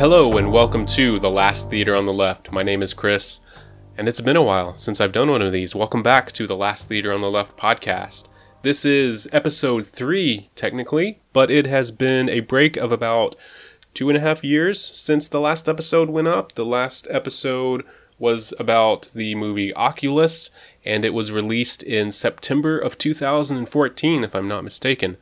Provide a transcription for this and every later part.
Hello, and welcome to The Last Theater on the Left. My name is Chris, and it's been a while since I've done one of these. Welcome back to The Last Theater on the Left podcast. This is episode three, technically, but it has been a break of about two and a half years since the last episode went up. The last episode was about the movie Oculus, and it was released in September of 2014, if I'm not mistaken.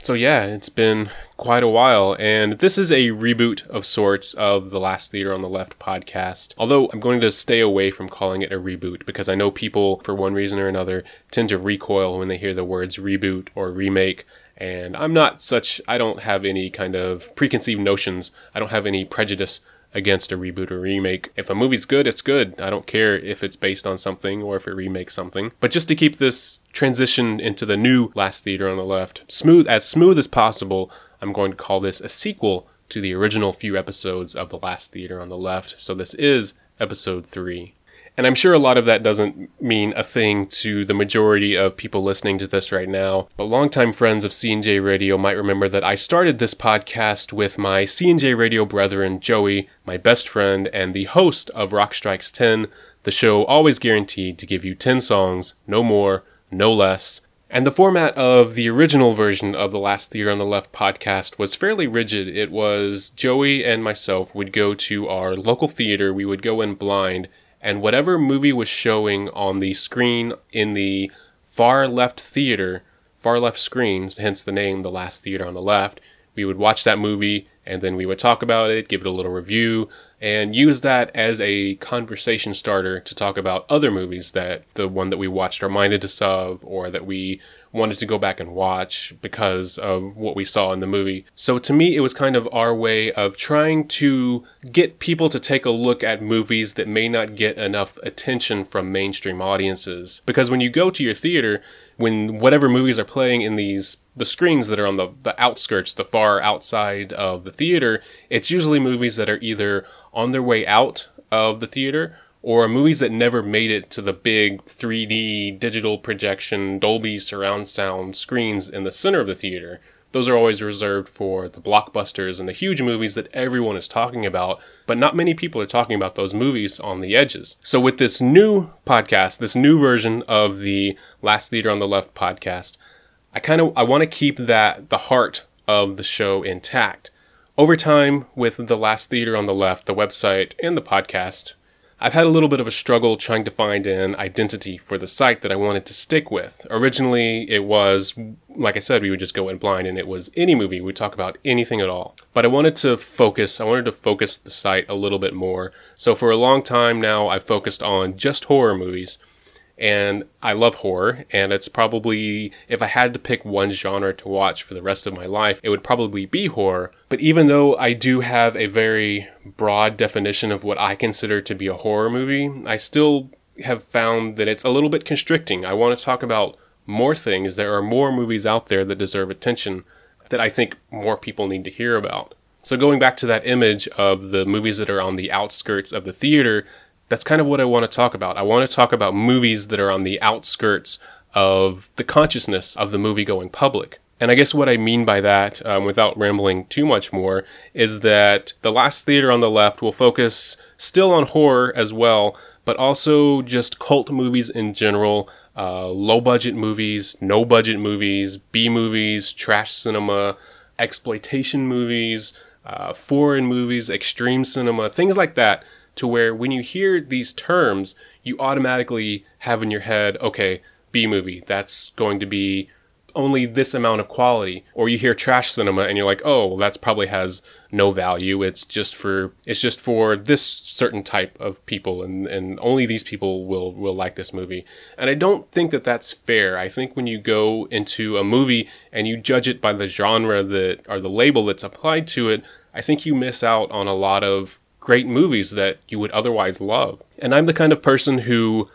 So, yeah, it's been quite a while, and this is a reboot of sorts of the Last Theater on the Left podcast. Although I'm going to stay away from calling it a reboot because I know people, for one reason or another, tend to recoil when they hear the words reboot or remake. And I'm not such, I don't have any kind of preconceived notions, I don't have any prejudice against a reboot or remake. If a movie's good, it's good. I don't care if it's based on something or if it remakes something. But just to keep this transition into the new Last Theater on the Left smooth as smooth as possible, I'm going to call this a sequel to the original few episodes of The Last Theater on the Left. So this is episode 3. And I'm sure a lot of that doesn't mean a thing to the majority of people listening to this right now. But longtime friends of C&J Radio might remember that I started this podcast with my C&J Radio brethren, Joey, my best friend, and the host of Rock Strikes 10, the show always guaranteed to give you 10 songs, no more, no less. And the format of the original version of the Last Theater on the Left podcast was fairly rigid. It was Joey and myself would go to our local theater, we would go in blind, and whatever movie was showing on the screen in the far left theater, far left screens, hence the name The Last Theater on the Left, we would watch that movie and then we would talk about it, give it a little review, and use that as a conversation starter to talk about other movies that the one that we watched reminded us of or that we wanted to go back and watch because of what we saw in the movie. So to me, it was kind of our way of trying to get people to take a look at movies that may not get enough attention from mainstream audiences. Because when you go to your theater, when whatever movies are playing in these the screens that are on the, the outskirts, the far outside of the theater, it's usually movies that are either on their way out of the theater or movies that never made it to the big 3D digital projection Dolby surround sound screens in the center of the theater. Those are always reserved for the blockbusters and the huge movies that everyone is talking about, but not many people are talking about those movies on the edges. So with this new podcast, this new version of the Last Theater on the Left podcast, I kind of I want to keep that the heart of the show intact. Over time with the Last Theater on the Left, the website and the podcast, I've had a little bit of a struggle trying to find an identity for the site that I wanted to stick with. Originally, it was, like I said, we would just go in blind and it was any movie. We'd talk about anything at all. But I wanted to focus, I wanted to focus the site a little bit more. So for a long time now, I've focused on just horror movies and I love horror, and it's probably, if I had to pick one genre to watch for the rest of my life, it would probably be horror. But even though I do have a very broad definition of what I consider to be a horror movie, I still have found that it's a little bit constricting. I want to talk about more things. There are more movies out there that deserve attention that I think more people need to hear about. So, going back to that image of the movies that are on the outskirts of the theater, that's kind of what I want to talk about. I want to talk about movies that are on the outskirts of the consciousness of the movie going public. And I guess what I mean by that, um, without rambling too much more, is that the last theater on the left will focus still on horror as well, but also just cult movies in general, uh, low budget movies, no budget movies, B movies, trash cinema, exploitation movies, uh, foreign movies, extreme cinema, things like that to where when you hear these terms, you automatically have in your head, okay, B movie, that's going to be only this amount of quality or you hear trash cinema and you're like oh well, that's probably has no value. It's just for it's just for this certain type of people and and only these people will will like this movie. And i don't think that that's fair. I think when you go into a movie and you judge it by the genre that or the label that's applied to it i think you miss out on a lot of great movies that you would otherwise love. And I'm the kind of person who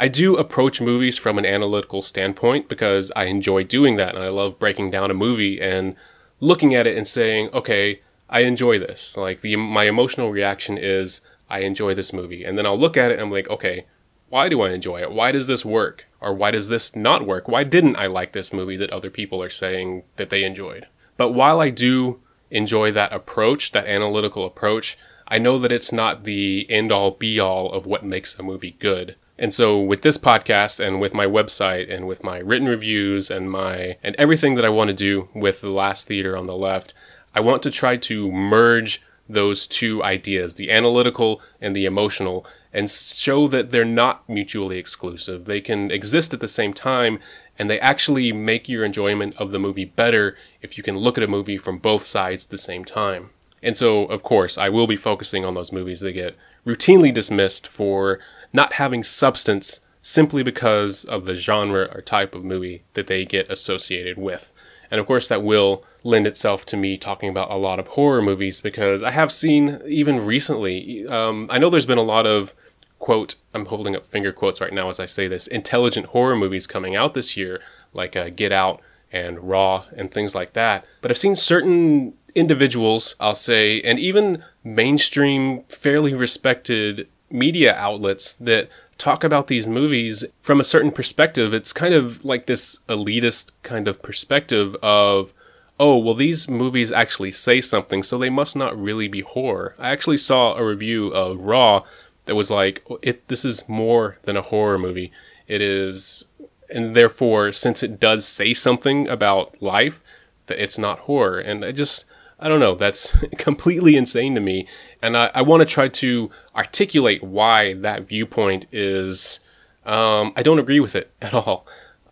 I do approach movies from an analytical standpoint because I enjoy doing that and I love breaking down a movie and looking at it and saying, okay, I enjoy this. Like the my emotional reaction is I enjoy this movie. And then I'll look at it and I'm like, okay, why do I enjoy it? Why does this work? Or why does this not work? Why didn't I like this movie that other people are saying that they enjoyed? But while I do enjoy that approach, that analytical approach, I know that it's not the end all be all of what makes a movie good. And so with this podcast and with my website and with my written reviews and my and everything that I want to do with the last theater on the left, I want to try to merge those two ideas, the analytical and the emotional, and show that they're not mutually exclusive. They can exist at the same time and they actually make your enjoyment of the movie better if you can look at a movie from both sides at the same time. And so, of course, I will be focusing on those movies that get routinely dismissed for not having substance simply because of the genre or type of movie that they get associated with. And of course, that will lend itself to me talking about a lot of horror movies because I have seen, even recently, um, I know there's been a lot of, quote, I'm holding up finger quotes right now as I say this, intelligent horror movies coming out this year, like uh, Get Out and Raw and things like that. But I've seen certain individuals, I'll say, and even mainstream, fairly respected media outlets that talk about these movies from a certain perspective. It's kind of like this elitist kind of perspective of, oh, well, these movies actually say something, so they must not really be horror. I actually saw a review of Raw that was like, oh, it, this is more than a horror movie. It is, and therefore, since it does say something about life, that it's not horror. And I just, I don't know, that's completely insane to me. And I, I want to try to articulate why that viewpoint is, um, I don't agree with it at all.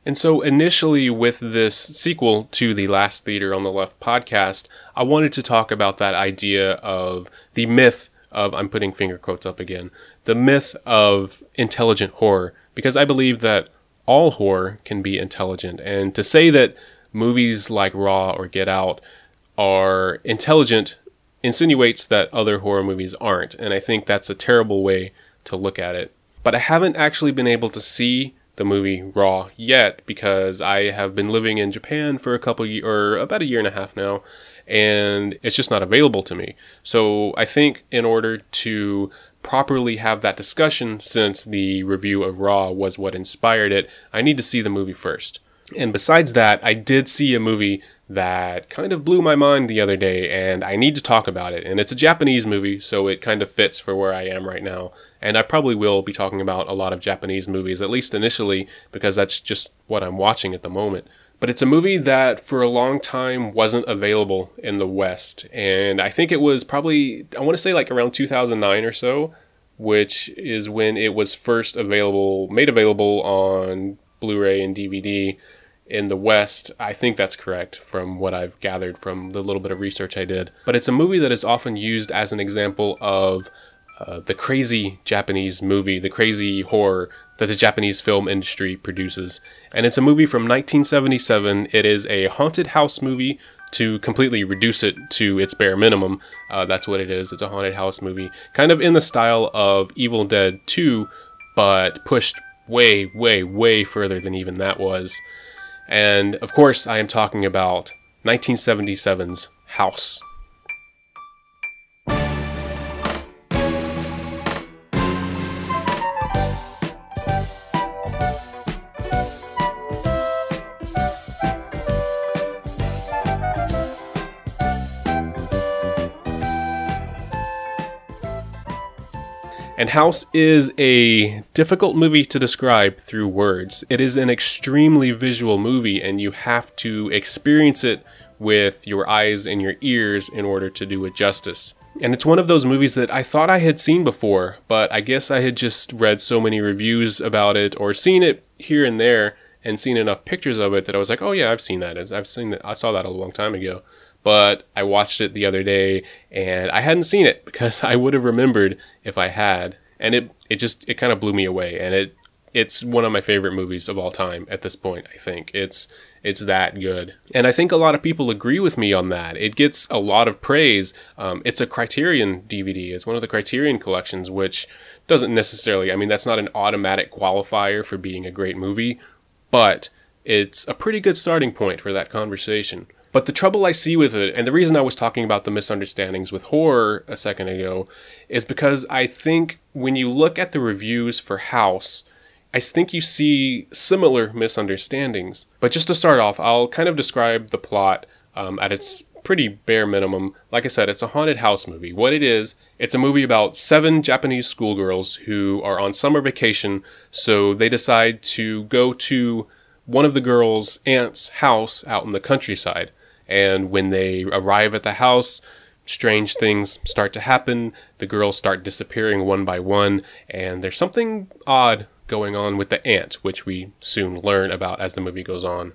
And so, initially, with this sequel to the Last Theater on the Left podcast, I wanted to talk about that idea of the myth of, I'm putting finger quotes up again, the myth of intelligent horror, because I believe that all horror can be intelligent. And to say that movies like Raw or Get Out are intelligent insinuates that other horror movies aren't, and I think that's a terrible way to look at it. But I haven't actually been able to see the movie Raw yet because I have been living in Japan for a couple or about a year and a half now, and it's just not available to me. So I think in order to properly have that discussion, since the review of Raw was what inspired it, I need to see the movie first. And besides that, I did see a movie that kind of blew my mind the other day, and I need to talk about it. And it's a Japanese movie, so it kind of fits for where I am right now. And I probably will be talking about a lot of Japanese movies, at least initially, because that's just what I'm watching at the moment. But it's a movie that for a long time wasn't available in the West. And I think it was probably, I want to say like around 2009 or so, which is when it was first available, made available on Blu ray and DVD in the West. I think that's correct from what I've gathered from the little bit of research I did. But it's a movie that is often used as an example of uh, the crazy Japanese movie, the crazy horror that the Japanese film industry produces. And it's a movie from 1977. It is a haunted house movie to completely reduce it to its bare minimum. Uh, that's what it is. It's a haunted house movie, kind of in the style of Evil Dead 2, but pushed way, way, way further than even that was. And of course, I am talking about 1977's House. House is a difficult movie to describe through words. It is an extremely visual movie, and you have to experience it with your eyes and your ears in order to do it justice. And it's one of those movies that I thought I had seen before, but I guess I had just read so many reviews about it or seen it here and there and seen enough pictures of it that I was like, oh yeah, I've seen that. I've seen that. I saw that a long time ago but I watched it the other day and I hadn't seen it because I would have remembered if I had. And it, it just, it kind of blew me away. And it, it's one of my favorite movies of all time at this point, I think. It's, it's that good. And I think a lot of people agree with me on that. It gets a lot of praise. Um, it's a Criterion DVD. It's one of the Criterion collections, which doesn't necessarily, I mean, that's not an automatic qualifier for being a great movie, but it's a pretty good starting point for that conversation. But the trouble I see with it, and the reason I was talking about the misunderstandings with horror a second ago, is because I think when you look at the reviews for House, I think you see similar misunderstandings. But just to start off, I'll kind of describe the plot um, at its pretty bare minimum. Like I said, it's a haunted house movie. What it is, it's a movie about seven Japanese schoolgirls who are on summer vacation, so they decide to go to one of the girls' aunt's house out in the countryside. And when they arrive at the house, strange things start to happen. The girls start disappearing one by one, and there's something odd going on with the aunt, which we soon learn about as the movie goes on.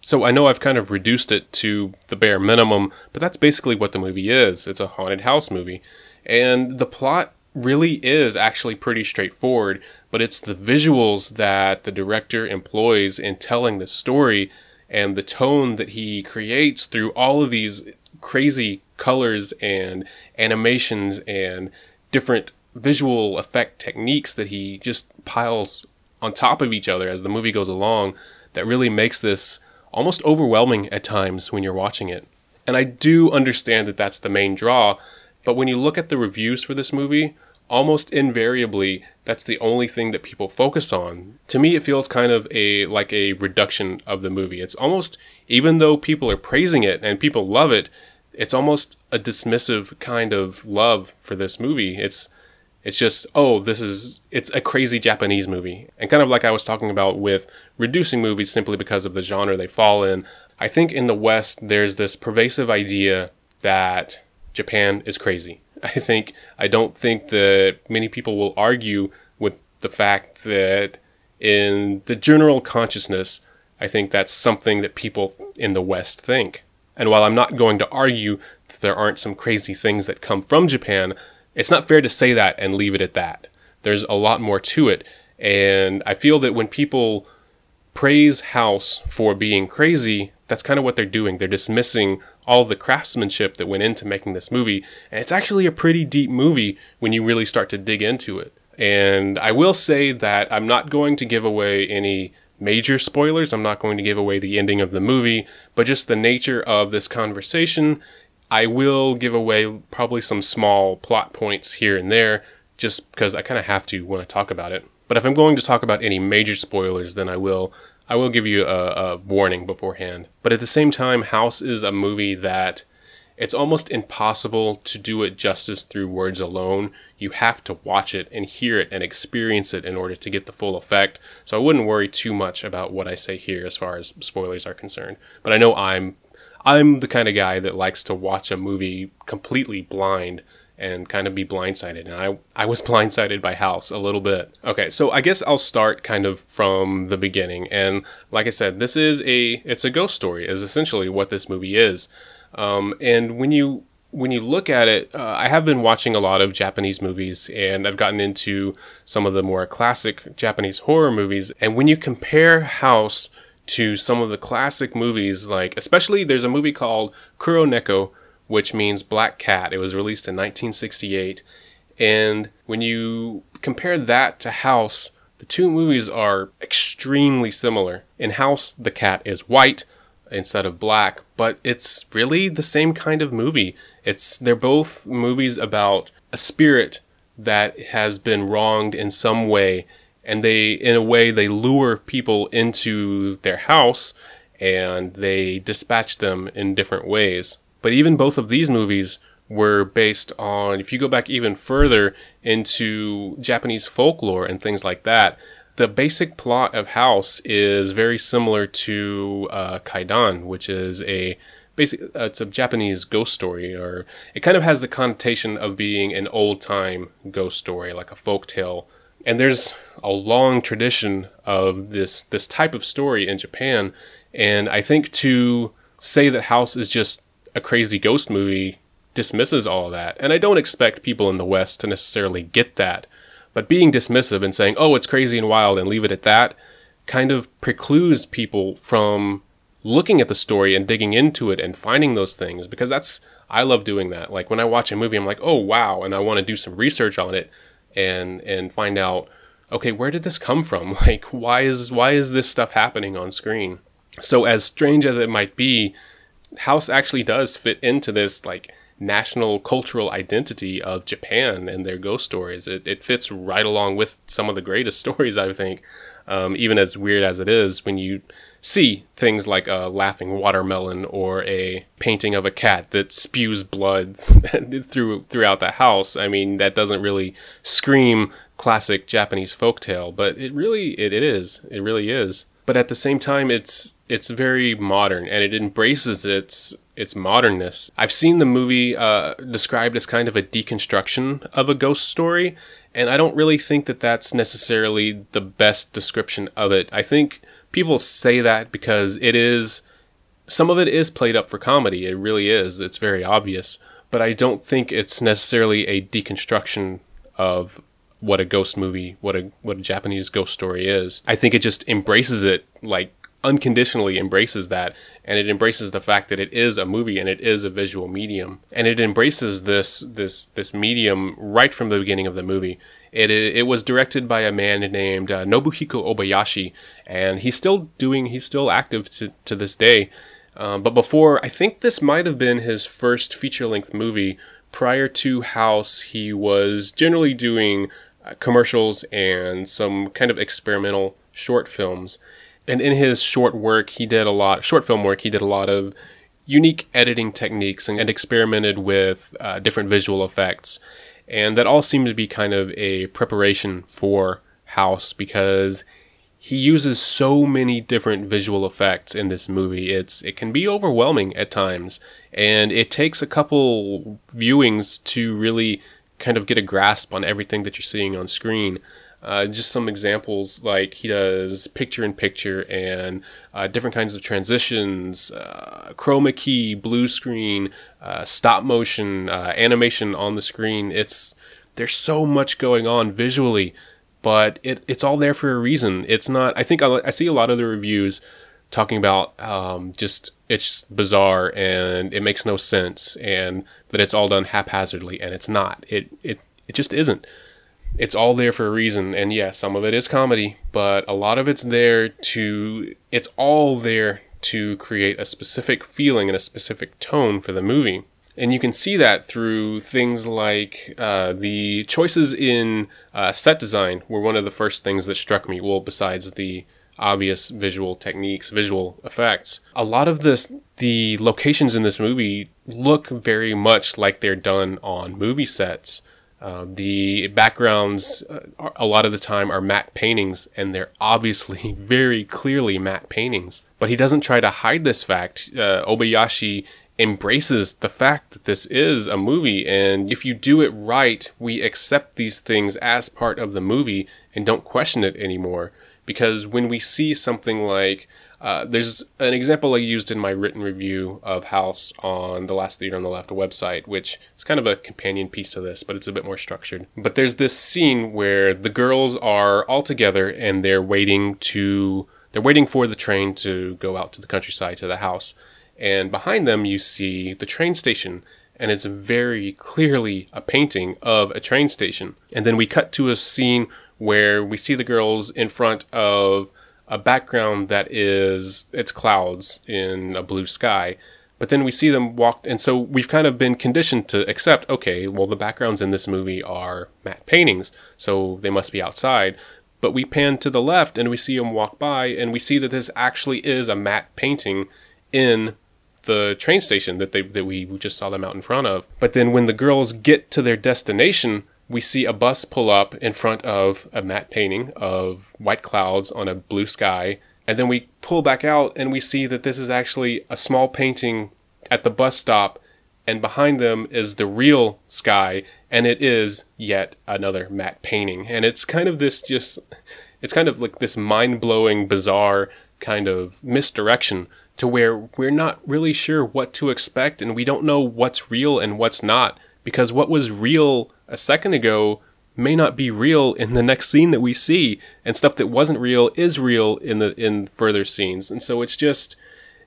So I know I've kind of reduced it to the bare minimum, but that's basically what the movie is. It's a haunted house movie. And the plot really is actually pretty straightforward, but it's the visuals that the director employs in telling the story and the tone that he creates through all of these crazy colors and animations and different visual effect techniques that he just piles on top of each other as the movie goes along that really makes this almost overwhelming at times when you're watching it. And I do understand that that's the main draw, but when you look at the reviews for this movie, almost invariably that's the only thing that people focus on. To me it feels kind of a like a reduction of the movie. It's almost even though people are praising it and people love it, it's almost a dismissive kind of love for this movie. It's it's just, oh, this is, it's a crazy Japanese movie. And kind of like I was talking about with reducing movies simply because of the genre they fall in, I think in the West, there's this pervasive idea that Japan is crazy. I think, I don't think that many people will argue with the fact that in the general consciousness, I think that's something that people in the West think. And while I'm not going to argue that there aren't some crazy things that come from Japan, it's not fair to say that and leave it at that. There's a lot more to it. And I feel that when people praise House for being crazy, that's kind of what they're doing. They're dismissing all the craftsmanship that went into making this movie. And it's actually a pretty deep movie when you really start to dig into it. And I will say that I'm not going to give away any major spoilers. I'm not going to give away the ending of the movie, but just the nature of this conversation I will give away probably some small plot points here and there just because I kind of have to when I talk about it. But if I'm going to talk about any major spoilers, then I will I will give you a, a warning beforehand. But at the same time, House is a movie that it's almost impossible to do it justice through words alone. You have to watch it and hear it and experience it in order to get the full effect. So I wouldn't worry too much about what I say here as far as spoilers are concerned. But I know I'm I'm the kind of guy that likes to watch a movie completely blind and kind of be blindsided. And I, I was blindsided by House a little bit. Okay, so I guess I'll start kind of from the beginning. And like I said, this is a it's a ghost story. Is essentially what this movie is. Um, and when you when you look at it, uh, I have been watching a lot of Japanese movies and I've gotten into some of the more classic Japanese horror movies. And when you compare House to some of the classic movies, like especially there's a movie called Kuroneko, which means black cat. It was released in 1968. And when you compare that to House, the two movies are extremely similar. In House, the cat is white instead of black, but it's really the same kind of movie. It's they're both movies about a spirit that has been wronged in some way and they in a way they lure people into their house and they dispatch them in different ways but even both of these movies were based on if you go back even further into japanese folklore and things like that the basic plot of house is very similar to uh, kaidan which is a basic uh, it's a japanese ghost story or it kind of has the connotation of being an old time ghost story like a folk tale and there's a long tradition of this this type of story in Japan. And I think to say that House is just a crazy ghost movie dismisses all of that. And I don't expect people in the West to necessarily get that. But being dismissive and saying, oh, it's crazy and wild and leave it at that kind of precludes people from looking at the story and digging into it and finding those things because that's I love doing that. Like when I watch a movie, I'm like, oh wow, and I want to do some research on it and and find out okay where did this come from like why is why is this stuff happening on screen so as strange as it might be house actually does fit into this like national cultural identity of Japan and their ghost stories. It, it fits right along with some of the greatest stories, I think. Um, even as weird as it is, when you see things like a laughing watermelon or a painting of a cat that spews blood through throughout the house. I mean, that doesn't really scream classic Japanese folktale, but it really it, it is. It really is. But at the same time, it's it's very modern and it embraces its its modernness. I've seen the movie uh, described as kind of a deconstruction of a ghost story, and I don't really think that that's necessarily the best description of it. I think people say that because it is some of it is played up for comedy. It really is. It's very obvious, but I don't think it's necessarily a deconstruction of what a ghost movie, what a what a Japanese ghost story is. I think it just embraces it like unconditionally embraces that and it embraces the fact that it is a movie and it is a visual medium. And it embraces this this this medium right from the beginning of the movie. It it was directed by a man named uh, Nobuhiko Obayashi and he's still doing he's still active to, to this day. Um, but before I think this might have been his first feature length movie prior to House. He was generally doing uh, commercials and some kind of experimental short films and in his short work, he did a lot, short film work, he did a lot of unique editing techniques and, and experimented with uh, different visual effects. And that all seems to be kind of a preparation for House because he uses so many different visual effects in this movie. It's it can be overwhelming at times, and it takes a couple viewings to really kind of get a grasp on everything that you're seeing on screen. Uh, just some examples like he does picture in picture and uh, different kinds of transitions, uh, chroma key, blue screen, uh, stop motion, uh, animation on the screen. It's there's so much going on visually, but it, it's all there for a reason. It's not. I think I, I see a lot of the reviews talking about um, just it's bizarre and it makes no sense and that it's all done haphazardly and it's not. It it it just isn't it's all there for a reason. And yes, some of it is comedy, but a lot of it's there to, it's all there to create a specific feeling and a specific tone for the movie. And you can see that through things like uh, the choices in uh, set design were one of the first things that struck me. Well, besides the obvious visual techniques, visual effects, a lot of this, the locations in this movie look very much like they're done on movie sets. Uh, the backgrounds, uh, a lot of the time, are matte paintings, and they're obviously very clearly matte paintings. But he doesn't try to hide this fact. Uh, Obayashi embraces the fact that this is a movie, and if you do it right, we accept these things as part of the movie and don't question it anymore. Because when we see something like uh, there's an example I used in my written review of House on the Last Theater on the Left website, which is kind of a companion piece to this, but it's a bit more structured. But there's this scene where the girls are all together and they're waiting to they're waiting for the train to go out to the countryside to the house. And behind them you see the train station and it's very clearly a painting of a train station. And then we cut to a scene where we see the girls in front of a background that is it's clouds in a blue sky but then we see them walk and so we've kind of been conditioned to accept okay well the backgrounds in this movie are matte paintings so they must be outside but we pan to the left and we see them walk by and we see that this actually is a matte painting in the train station that they that we just saw them out in front of but then when the girls get to their destination we see a bus pull up in front of a matte painting of white clouds on a blue sky. And then we pull back out and we see that this is actually a small painting at the bus stop. And behind them is the real sky. And it is yet another matte painting. And it's kind of this just, it's kind of like this mind blowing, bizarre kind of misdirection to where we're not really sure what to expect and we don't know what's real and what's not because what was real a second ago may not be real in the next scene that we see and stuff that wasn't real is real in the in further scenes. And so it's just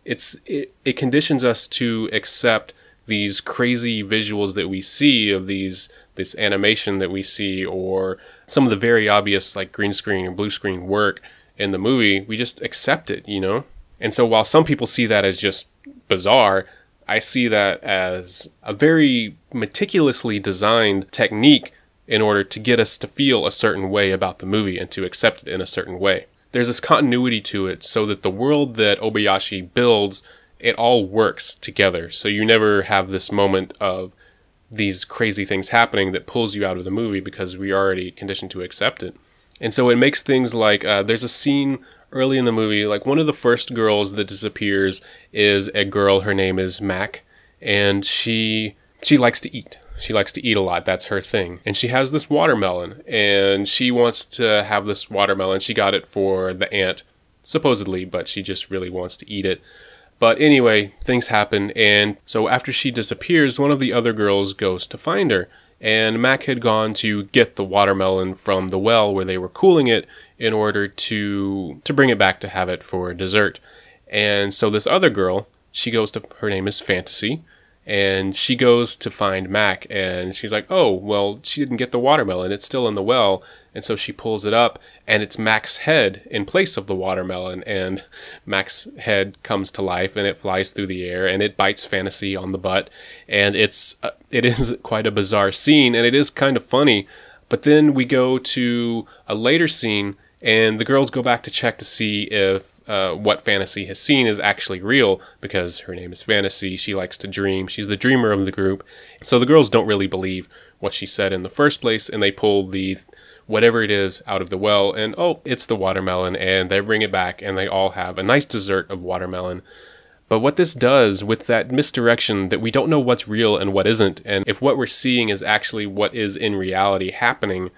it's it, it conditions us to accept these crazy visuals that we see of these this animation that we see or some of the very obvious like green screen or blue screen work in the movie. We just accept it you know? And so while some people see that as just bizarre I see that as a very meticulously designed technique in order to get us to feel a certain way about the movie and to accept it in a certain way. There's this continuity to it so that the world that Obayashi builds, it all works together. So you never have this moment of these crazy things happening that pulls you out of the movie because we are already conditioned to accept it. And so it makes things like uh, there's a scene early in the movie, like one of the first girls that disappears is a girl. Her name is Mac, and she she likes to eat. She likes to eat a lot. That's her thing. And she has this watermelon, and she wants to have this watermelon. She got it for the aunt, supposedly, but she just really wants to eat it. But anyway, things happen, and so after she disappears, one of the other girls goes to find her. And Mac had gone to get the watermelon from the well where they were cooling it in order to to bring it back to have it for dessert. And so this other girl, she goes to her name is Fantasy, and she goes to find Mac and she's like, "Oh, well, she didn't get the watermelon. It's still in the well." And so she pulls it up and it's Mac's head in place of the watermelon and Mac's head comes to life and it flies through the air and it bites Fantasy on the butt and it's uh, it is quite a bizarre scene and it is kind of funny. But then we go to a later scene and the girls go back to check to see if uh, what Fantasy has seen is actually real because her name is Fantasy. She likes to dream. She's the dreamer of the group. So the girls don't really believe what she said in the first place, and they pull the whatever it is out of the well, and oh, it's the watermelon, and they bring it back, and they all have a nice dessert of watermelon. But what this does with that misdirection that we don't know what's real and what isn't, and if what we're seeing is actually what is in reality happening,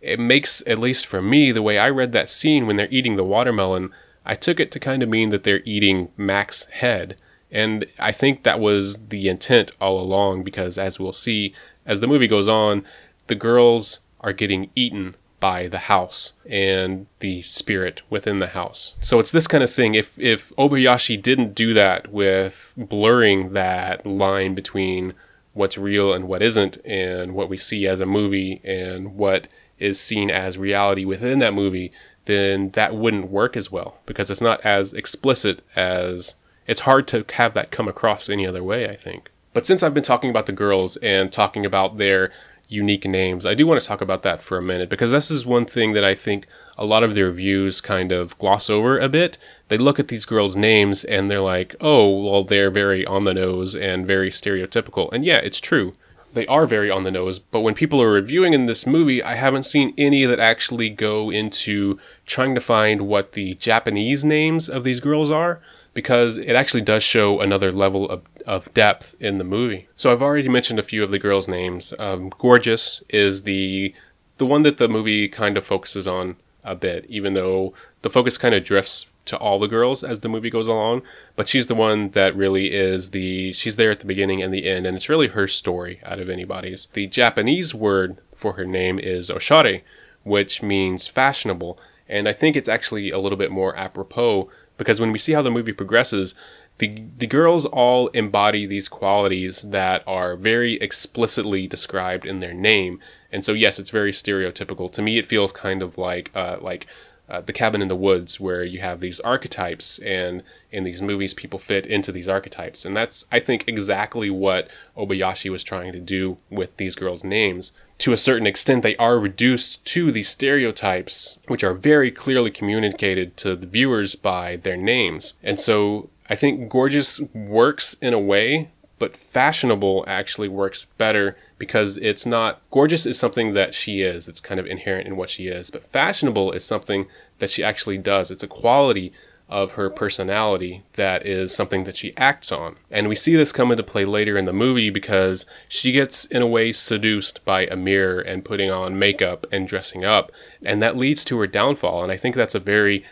it makes, at least for me, the way I read that scene when they're eating the watermelon, I took it to kind of mean that they're eating Mac's head. And I think that was the intent all along because, as we'll see, as the movie goes on, the girls are getting eaten by the house and the spirit within the house. So it's this kind of thing. If if Obayashi didn't do that with blurring that line between what's real and what isn't, and what we see as a movie and what is seen as reality within that movie, then that wouldn't work as well because it's not as explicit as it's hard to have that come across any other way, I think. But since I've been talking about the girls and talking about their unique names, I do want to talk about that for a minute because this is one thing that I think a lot of the reviews kind of gloss over a bit. They look at these girls' names and they're like, oh, well, they're very on the nose and very stereotypical. And yeah, it's true they are very on the nose. But when people are reviewing in this movie, I haven't seen any that actually go into trying to find what the Japanese names of these girls are, because it actually does show another level of, of depth in the movie. So I've already mentioned a few of the girls' names. Um, Gorgeous is the the one that the movie kind of focuses on a bit, even though the focus kind of drifts to all the girls as the movie goes along, but she's the one that really is the she's there at the beginning and the end, and it's really her story out of anybody's. The Japanese word for her name is oshare, which means fashionable, and I think it's actually a little bit more apropos because when we see how the movie progresses, the the girls all embody these qualities that are very explicitly described in their name, and so yes, it's very stereotypical. To me, it feels kind of like uh, like uh, the cabin in the woods where you have these archetypes and in these movies people fit into these archetypes. And that's i think exactly what obayashi was trying to do with these girls names. To a certain extent they are reduced to these stereotypes which are very clearly communicated to the viewers by their names. And so i think gorgeous works in a way but fashionable actually works better because it's not gorgeous is something that she is. It's kind of inherent in what she is but fashionable is something that she actually does. It's a quality of her personality that is something that she acts on. And we see this come into play later in the movie because she gets in a way seduced by a mirror and putting on makeup and dressing up and that leads to her downfall. And i think that's a very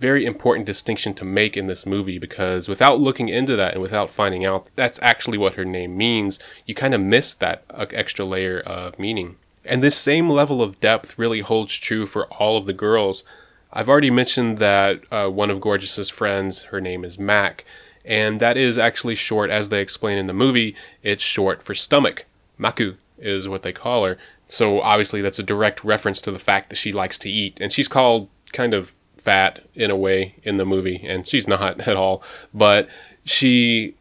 very important distinction to make in this movie because without looking into that and without finding out that's actually what her name means, you kind of miss that uh, extra layer of meaning. And this same level of depth really holds true for all of the girls. I've already mentioned that uh, one of Gorgeous's friends, her name is Mac, and that is actually short, as they explain in the movie, it's short for stomach. Maku is what they call her. So obviously that's a direct reference to the fact that she likes to eat, and she's called kind of fat in a way in the movie, and she's not at all. But she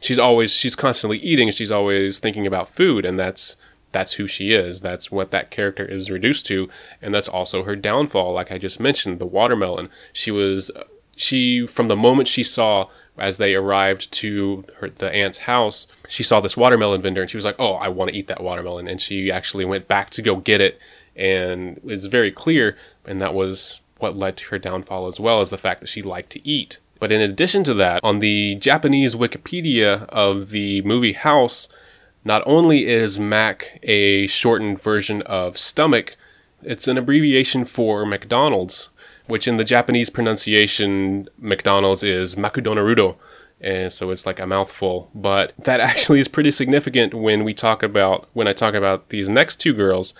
she's always she's constantly eating. She's always thinking about food, and that's that's who she is. That's what that character is reduced to, and that's also her downfall. Like I just mentioned, the watermelon. She was she from the moment she saw as they arrived to her, the aunt's house, she saw this watermelon vendor and she was like, "Oh, I want to eat that watermelon." And she actually went back to go get it, and it's very clear, and that was what led to her downfall as well as the fact that she liked to eat. But in addition to that, on the Japanese Wikipedia of the movie House, not only is Mac a shortened version of stomach, it's an abbreviation for McDonald's, which in the Japanese pronunciation, McDonald's is Makudonarudo. And so it's like a mouthful. But that actually is pretty significant when we talk about, when I talk about these next two girls.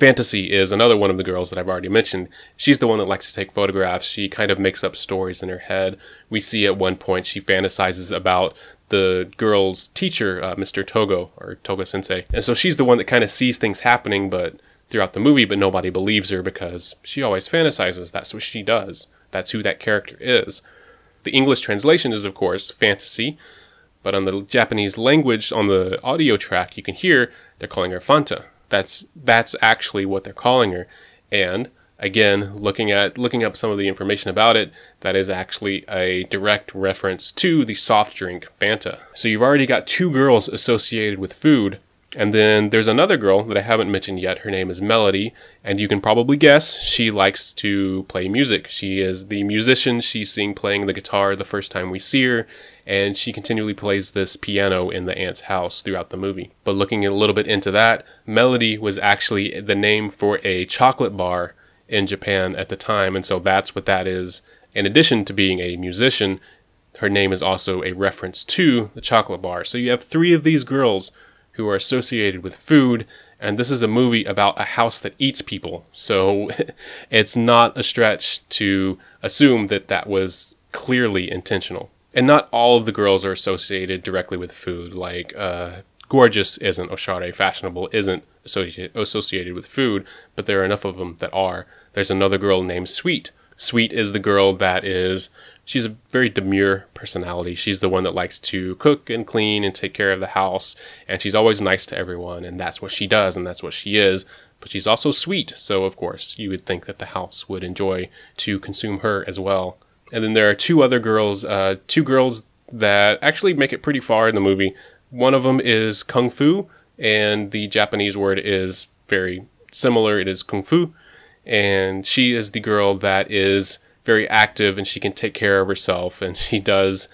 Fantasy is another one of the girls that I've already mentioned. She's the one that likes to take photographs. She kind of makes up stories in her head. We see at one point she fantasizes about the girl's teacher, uh, Mr. Togo or Togo Sensei. And so she's the one that kind of sees things happening, but throughout the movie, but nobody believes her because she always fantasizes. That's what she does. That's who that character is. The English translation is, of course, fantasy, but on the Japanese language, on the audio track, you can hear they're calling her Fanta. That's that's actually what they're calling her. And again, looking at looking up some of the information about it, that is actually a direct reference to the soft drink Fanta. So you've already got two girls associated with food, and then there's another girl that I haven't mentioned yet. Her name is Melody, and you can probably guess she likes to play music. She is the musician. She's seen playing the guitar the first time we see her, and she continually plays this piano in the aunt's house throughout the movie. But looking a little bit into that, Melody was actually the name for a chocolate bar in Japan at the time, and so that's what that is. In addition to being a musician, her name is also a reference to the chocolate bar. So you have three of these girls who are associated with food, and this is a movie about a house that eats people. So it's not a stretch to assume that that was clearly intentional. And not all of the girls are associated directly with food. Like, uh, gorgeous isn't, Oshare, fashionable isn't associated with food, but there are enough of them that are. There's another girl named Sweet. Sweet is the girl that is she's a very demure personality. She's the one that likes to cook and clean and take care of the house, and she's always nice to everyone, and that's what she does and that's what she is. But she's also sweet, so of course you would think that the house would enjoy to consume her as well. And then there are two other girls, uh, two girls that actually make it pretty far in the movie. One of them is kung fu, and the Japanese word is very similar. It is kung fu and she is the girl that is very active and she can take care of herself and she does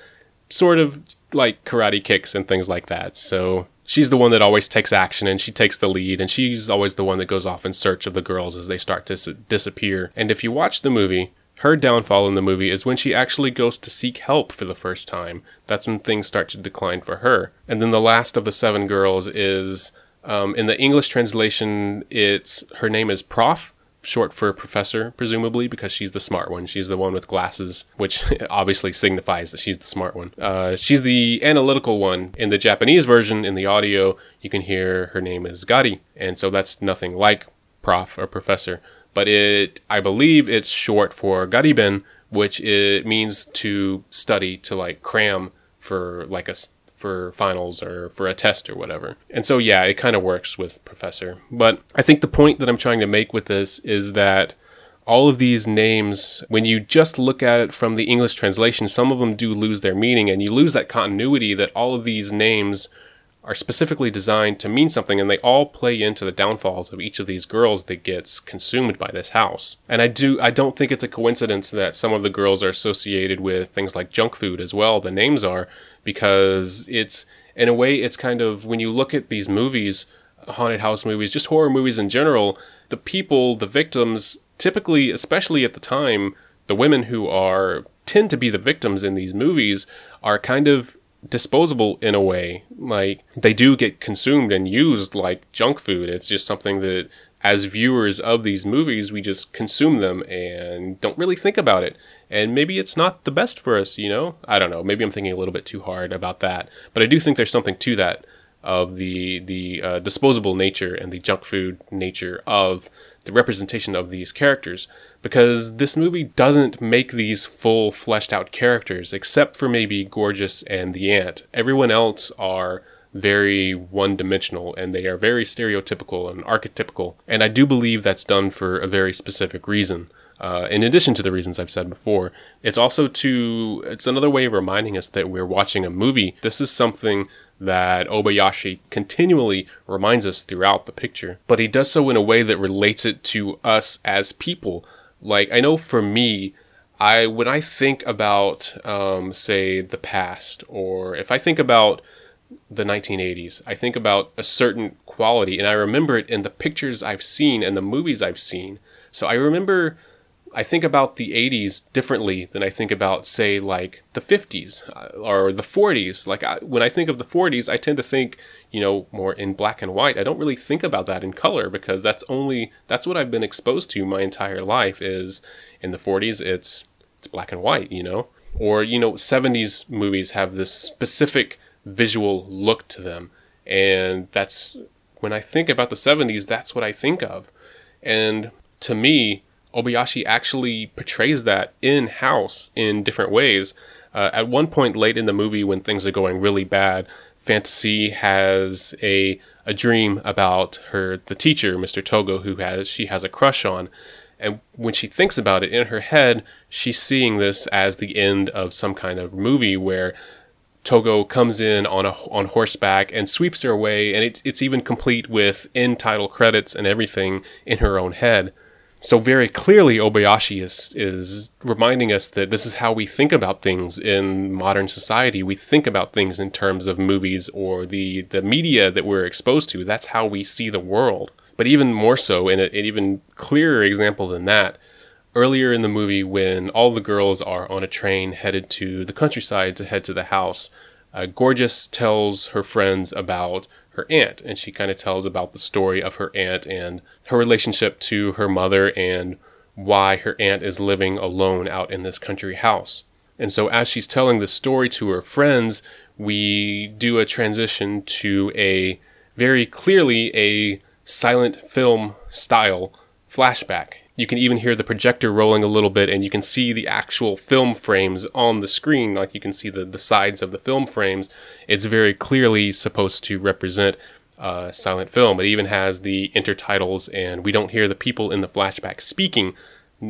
sort of like karate kicks and things like that. So she's the one that always takes action and she takes the lead and she's always the one that goes off in search of the girls as they start to dis- disappear. And if you watch the movie, her downfall in the movie is when she actually goes to seek help for the first time. That's when things start to decline for her. And then the last of the seven girls is um, in the English translation, it's her name is Prof short for professor, presumably, because she's the smart one. She's the one with glasses, which obviously signifies that she's the smart one. Uh, she's the analytical one. In the Japanese version, in the audio, you can hear her name is Gari, and so that's nothing like prof or professor. But it, I believe, it's short for Gariben, which it means to study, to like cram for like a for finals or for a test or whatever. And so, yeah, it kind of works with Professor. But I think the point that I'm trying to make with this is that all of these names, when you just look at it from the English translation, some of them do lose their meaning, and you lose that continuity that all of these names are specifically designed to mean something, and they all play into the downfalls of each of these girls that gets consumed by this house. And I do, I don't think it's a coincidence that some of the girls are associated with things like junk food as well. The names are because it's in a way it's kind of when you look at these movies haunted house movies just horror movies in general the people the victims typically especially at the time the women who are tend to be the victims in these movies are kind of disposable in a way like they do get consumed and used like junk food it's just something that as viewers of these movies we just consume them and don't really think about it and maybe it's not the best for us, you know? I don't know. Maybe I'm thinking a little bit too hard about that. But I do think there's something to that of the the uh, disposable nature and the junk food nature of the representation of these characters because this movie doesn't make these full fleshed out characters except for maybe Gorgeous and the Aunt. Everyone else are very one dimensional and they are very stereotypical and archetypical. And I do believe that's done for a very specific reason. Uh, in addition to the reasons I've said before, it's also to, it's another way of reminding us that we're watching a movie. This is something that Obayashi continually reminds us throughout the picture, but he does so in a way that relates it to us as people. Like, I know for me, I, when I think about, um, say, the past, or if I think about the 1980s. I think about a certain quality and I remember it in the pictures I've seen and the movies I've seen. So I remember I think about the 80s differently than I think about say like the 50s uh, or the 40s. Like I, when I think of the 40s, I tend to think, you know, more in black and white. I don't really think about that in color because that's only that's what I've been exposed to my entire life is in the 40s it's it's black and white, you know. Or you know, 70s movies have this specific visual look to them. And that's when I think about the 70s, that's what I think of. And to me, Obayashi actually portrays that in house in different ways. Uh, at one point late in the movie, when things are going really bad, Fantasy has a a dream about her the teacher, Mr. Togo, who has she has a crush on. And when she thinks about it in her head, she's seeing this as the end of some kind of movie where Togo comes in on a on horseback and sweeps her away, and it, it's even complete with end title credits and everything in her own head. So very clearly, Obayashi is is reminding us that this is how we think about things in modern society. We think about things in terms of movies or the the media that we're exposed to. That's how we see the world. But even more so, in an even clearer example than that, earlier in the movie when all the girls are on a train headed to the countryside to head to the house, uh, Gorgeous tells her friends about her aunt, and she kind of tells about the story of her aunt and her relationship to her mother and why her aunt is living alone out in this country house. And so, as she's telling the story to her friends, we do a transition to a very clearly a silent film style flashback you can even hear the projector rolling a little bit and you can see the actual film frames on the screen. Like you can see the, the sides of the film frames. It's very clearly supposed to represent uh, silent film. It even has the intertitles and we don't hear the people in the flashback speaking.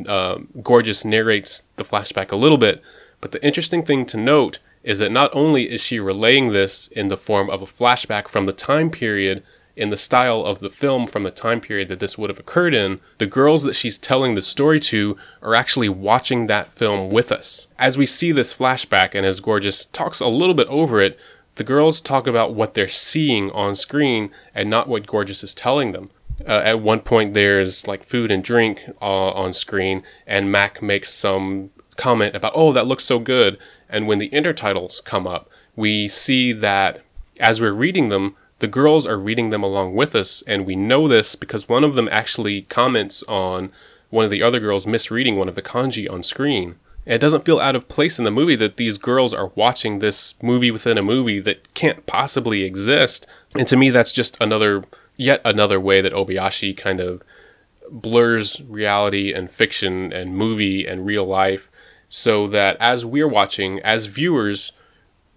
Uh, gorgeous narrates the flashback a little bit but the interesting thing to note is that not only is she relaying this in the form of a flashback from the time period in the style of the film from the time period that this would have occurred in, the girls that she's telling the story to are actually watching that film with us. As we see this flashback and as Gorgeous talks a little bit over it, the girls talk about what they're seeing on screen and not what Gorgeous is telling them. Uh, at one point, there's like food and drink uh, on screen, and Mac makes some comment about, oh, that looks so good. And when the intertitles come up, we see that as we're reading them, the girls are reading them along with us, and we know this because one of them actually comments on one of the other girls misreading one of the kanji on screen. And it doesn't feel out of place in the movie that these girls are watching this movie within a movie that can't possibly exist. And to me, that's just another, yet another way that Obayashi kind of blurs reality and fiction and movie and real life so that as we're watching, as viewers,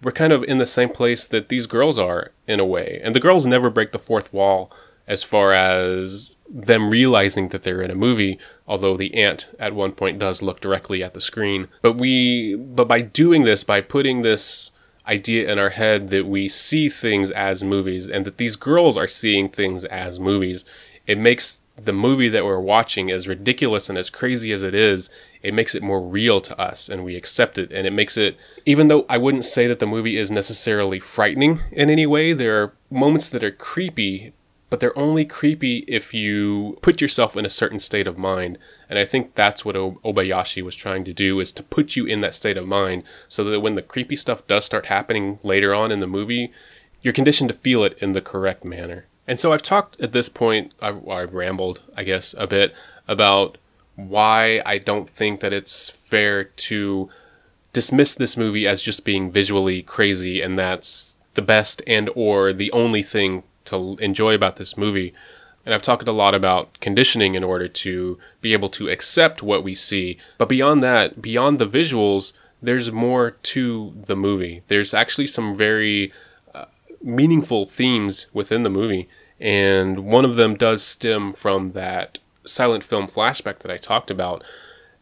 we're kind of in the same place that these girls are in a way. And the girls never break the fourth wall as far as them realizing that they're in a movie, although the aunt at one point does look directly at the screen. But we but by doing this, by putting this idea in our head that we see things as movies and that these girls are seeing things as movies, it makes the movie that we're watching, as ridiculous and as crazy as it is, it makes it more real to us and we accept it. And it makes it, even though I wouldn't say that the movie is necessarily frightening in any way, there are moments that are creepy, but they're only creepy if you put yourself in a certain state of mind. And I think that's what Obayashi was trying to do is to put you in that state of mind so that when the creepy stuff does start happening later on in the movie, you're conditioned to feel it in the correct manner. And so I've talked at this point, I've, I've rambled, I guess, a bit about why I don't think that it's fair to dismiss this movie as just being visually crazy and that's the best and or the only thing to enjoy about this movie. And I've talked a lot about conditioning in order to be able to accept what we see. But beyond that, beyond the visuals, there's more to the movie. There's actually some very uh, meaningful themes within the movie. And one of them does stem from that silent film flashback that I talked about.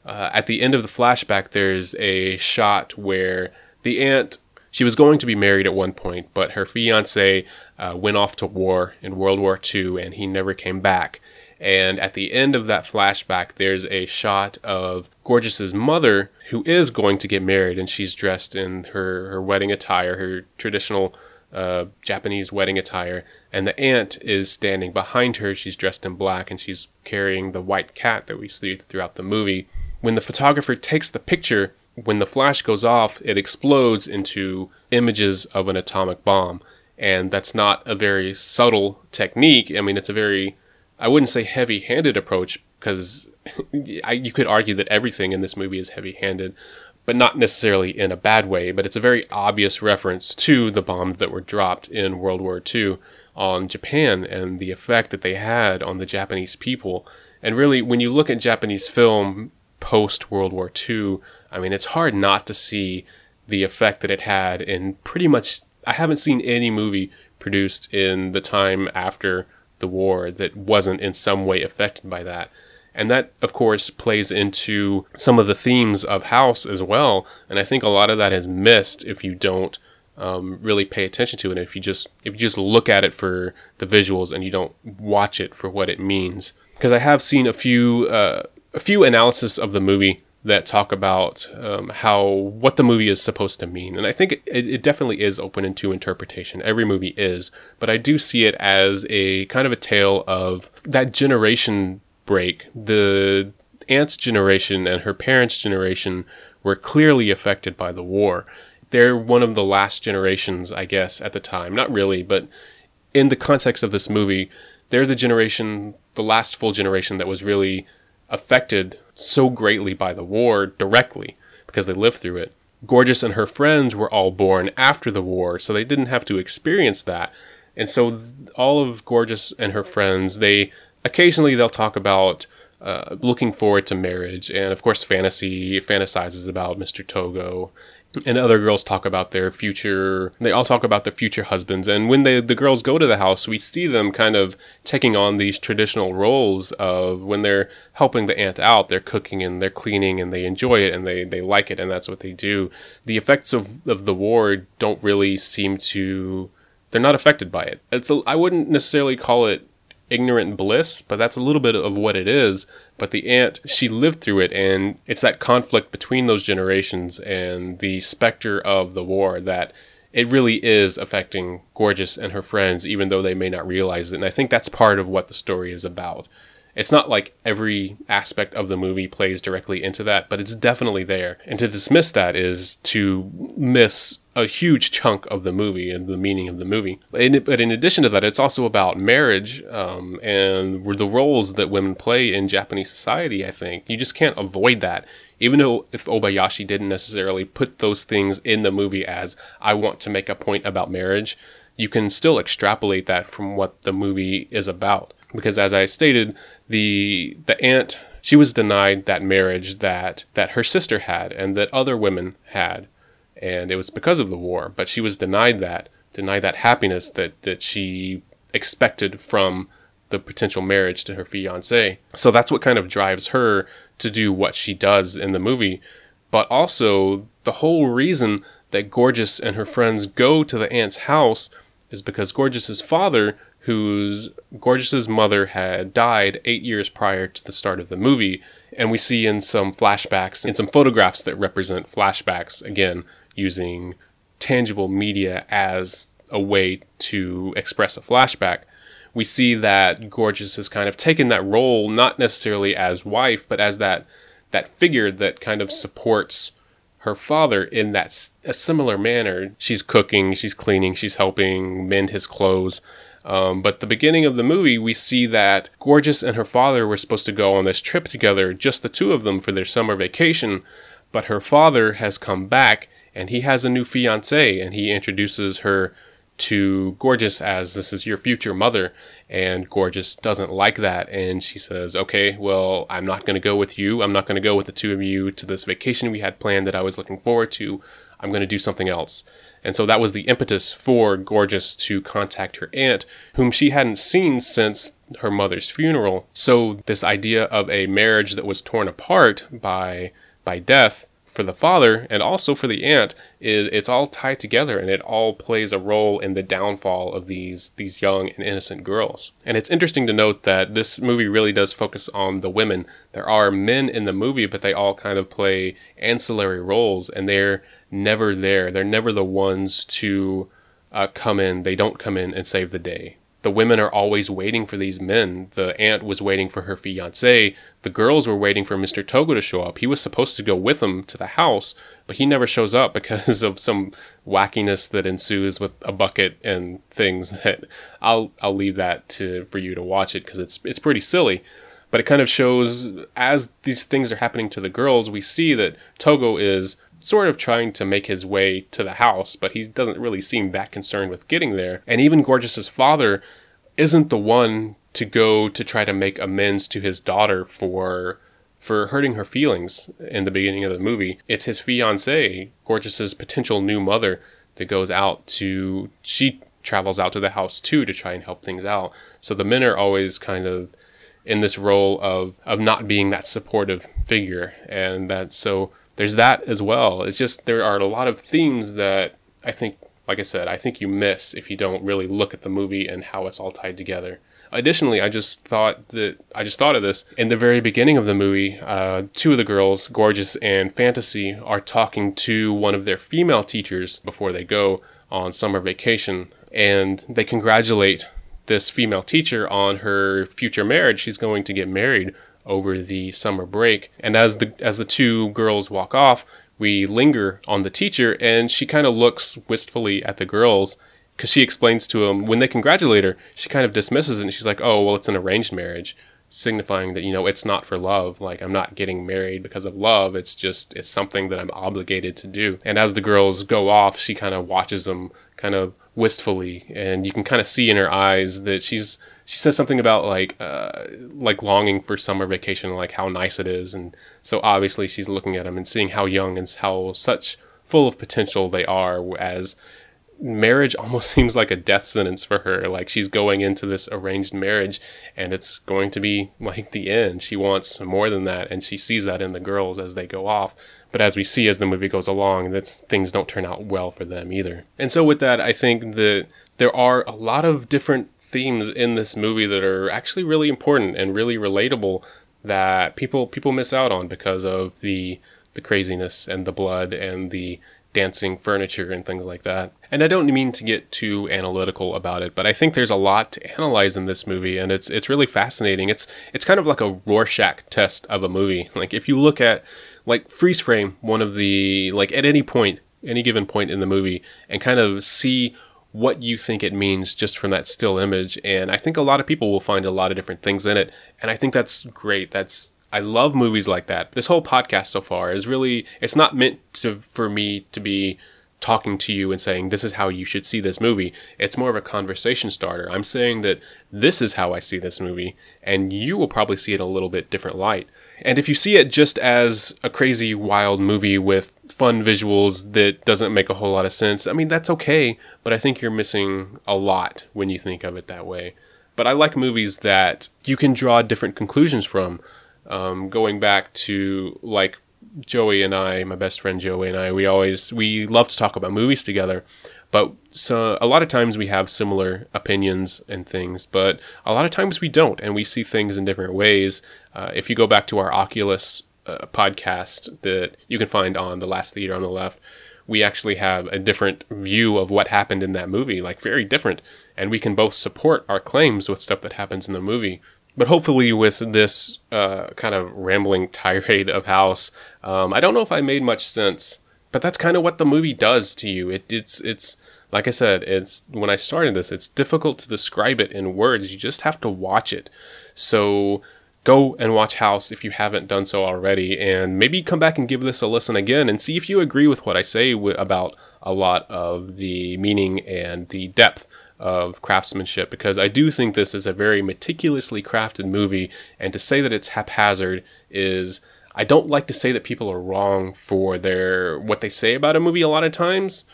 Uh, at the end of the flashback, there's a shot where the aunt, she was going to be married at one point, but her fiance uh, went off to war in World War II and he never came back. And at the end of that flashback, there's a shot of Gorgeous's mother, who is going to get married, and she's dressed in her, her wedding attire, her traditional uh, Japanese wedding attire. And the aunt is standing behind her. She's dressed in black, and she's carrying the white cat that we see throughout the movie. When the photographer takes the picture, when the flash goes off, it explodes into images of an atomic bomb. And that's not a very subtle technique. I mean, it's a very I wouldn't say heavy handed approach because you could argue that everything in this movie is heavy handed, but not necessarily in a bad way. But it's a very obvious reference to the bombs that were dropped in World War II on Japan and the effect that they had on the Japanese people. And really, when you look at Japanese film post World War II, I mean, it's hard not to see the effect that it had in pretty much. I haven't seen any movie produced in the time after the war that wasn't in some way affected by that. And that, of course, plays into some of the themes of House as well. And I think a lot of that is missed if you don't um, really pay attention to it. If you just if you just look at it for the visuals and you don't watch it for what it means. Because I have seen a few uh, a few analysis of the movie that talk about um, how what the movie is supposed to mean, and I think it, it, definitely is open into interpretation. Every movie is, but I do see it as a kind of a tale of that generation break. The aunt's generation and her parents' generation were clearly affected by the war. They're one of the last generations, I guess, at the time. Not really, but in the context of this movie, they're the generation, the last full generation that was really affected so greatly by the war directly because they lived through it. Gorgeous and her friends were all born after the war, so they didn't have to experience that. And so all of Gorgeous and her friends, they occasionally they'll talk about uh, looking forward to marriage, and of course, fantasy fantasizes about Mr. Togo and other girls talk about their future. They all talk about their future husbands. And when they the girls go to the house we see them kind of taking on these traditional roles of when they're helping the aunt out they're cooking and they're cleaning and they enjoy it and they they like it and that's what they do. The effects of of the war don't really seem to they're not affected by it. It's a, I wouldn't necessarily call it ignorant bliss but that's a little bit of what it is but the aunt, she lived through it, and it's that conflict between those generations and the specter of the war that it really is affecting Gorgeous and her friends, even though they may not realize it. And I think that's part of what the story is about. It's not like every aspect of the movie plays directly into that, but it's definitely there. And to dismiss that is to miss a huge chunk of the movie and the meaning of the movie. But in addition to that, it's also about marriage um, and the roles that women play in Japanese society. I think you just can't avoid that. Even though if Obayashi didn't necessarily put those things in the movie as I want to make a point about marriage, you can still extrapolate that from what the movie is about because as I stated, the the aunt she was denied that marriage that that her sister had and that other women had, and it was because of the war. But she was denied that, denied that happiness that that she expected from the potential marriage to her fiance. So that's what kind of drives her to do what she does in the movie. But also the whole reason that Gorgeous and her friends go to the aunt's house is because Gorgeous's father whose Gorgeous's mother had died eight years prior to the start of the movie. And we see in some flashbacks, in some photographs that represent flashbacks, again, using tangible media as a way to express a flashback. We see that Gorgeous has kind of taken that role, not necessarily as wife, but as that that figure that kind of supports her father in that a similar manner. She's cooking, she's cleaning, she's helping mend his clothes, um, but the beginning of the movie, we see that Gorgeous and her father were supposed to go on this trip together, just the two of them for their summer vacation. But her father has come back and he has a new fiance and he introduces her to Gorgeous as this is your future mother. And Gorgeous doesn't like that. And she says, okay, well, I'm not going to go with you. I'm not going to go with the two of you to this vacation we had planned that I was looking forward to. I'm going to do something else. And so that was the impetus for Gorgeous to contact her aunt, whom she hadn't seen since her mother's funeral. So this idea of a marriage that was torn apart by by death for the father and also for the aunt it, it's all tied together and it all plays a role in the downfall of these these young and innocent girls. And it's interesting to note that this movie really does focus on the women. There are men in the movie but they all kind of play ancillary roles and they're never there. They're never the ones to uh, come in. They don't come in and save the day the women are always waiting for these men. The aunt was waiting for her fiance. The girls were waiting for Mr. Togo to show up. He was supposed to go with them to the house, but he never shows up because of some wackiness that ensues with a bucket and things that I'll I'll leave that to for you to watch it because it's it's pretty silly. But it kind of shows as these things are happening to the girls, we see that Togo is sort of trying to make his way to the house, but he doesn't really seem that concerned with getting there. And even Gorgeous's father isn't the one to go to try to make amends to his daughter for for hurting her feelings in the beginning of the movie. It's his fiancee, Gorgeous's potential new mother, that goes out to she travels out to the house too to try and help things out. So the men are always kind of in this role of of not being that supportive figure and that so there's that as well. It's just there are a lot of themes that I think, like I said, I think you miss if you don't really look at the movie and how it's all tied together. Additionally, I just thought that I just thought of this in the very beginning of the movie. Uh, two of the girls, Gorgeous and Fantasy, are talking to one of their female teachers before they go on summer vacation, and they congratulate this female teacher on her future marriage. She's going to get married over the summer break. And as the as the two girls walk off, we linger on the teacher, and she kind of looks wistfully at the girls because she explains to them when they congratulate her, she kind of dismisses it, and she's like, "Oh, well, it's an arranged marriage." signifying that you know it's not for love like i'm not getting married because of love it's just it's something that i'm obligated to do and as the girls go off she kind of watches them kind of wistfully and you can kind of see in her eyes that she's she says something about like uh, like longing for summer vacation, like how nice it is, and so obviously she's looking at them and seeing how young and how such full of potential they are. As marriage almost seems like a death sentence for her. Like she's going into this arranged marriage, and it's going to be like the end. She wants more than that, and she sees that in the girls as they go off. But as we see as the movie goes along, that things don't turn out well for them either. And so with that, I think that there are a lot of different themes in this movie that are actually really important and really relatable that people people miss out on because of the the craziness and the blood and the dancing furniture and things like that. And I don't mean to get too analytical about it, but I think there's a lot to analyze in this movie and it's it's really fascinating. It's it's kind of like a Rorschach test of a movie. Like if you look at like freeze frame one of the like at any point any given point in the movie and kind of see what you think it means just from that still image. And I think a lot of people will find a lot of different things in it. And I think that's great. That's I love movies like that. This whole podcast so far is really it's not meant to for me to be talking to you and saying this is how you should see this movie. It's more of a conversation starter. I'm saying that this is how I see this movie and you will probably see it a little bit different light. And if you see it just as a crazy, wild movie with fun visuals that doesn't make a whole lot of sense, I mean, that's okay, but I think you're missing a lot when you think of it that way. But I like movies that you can draw different conclusions from. Um, going back to like Joey and I, my best friend Joey and I, we always we love to talk about movies together. But so a lot of times we have similar opinions and things, but a lot of times we don't, and we see things in different ways. Uh, if you go back to our Oculus uh, podcast that you can find on the last theater on the left, we actually have a different view of what happened in that movie, like very different, and we can both support our claims with stuff that happens in the movie. But hopefully, with this uh, kind of rambling tirade of House, um, I don't know if I made much sense but that's kind of what the movie does to you. It, it's it's like I said, it's when I started this, it's difficult to describe it in words. You just have to watch it. So go and watch House if you haven't done so already, and maybe come back and give this a listen again and see if you agree with what I say about a lot of the meaning and the depth of craftsmanship because I do think this is a very meticulously crafted movie, and to say that it's haphazard is. I don't like to say that people are wrong for their what they say about a movie a lot of times,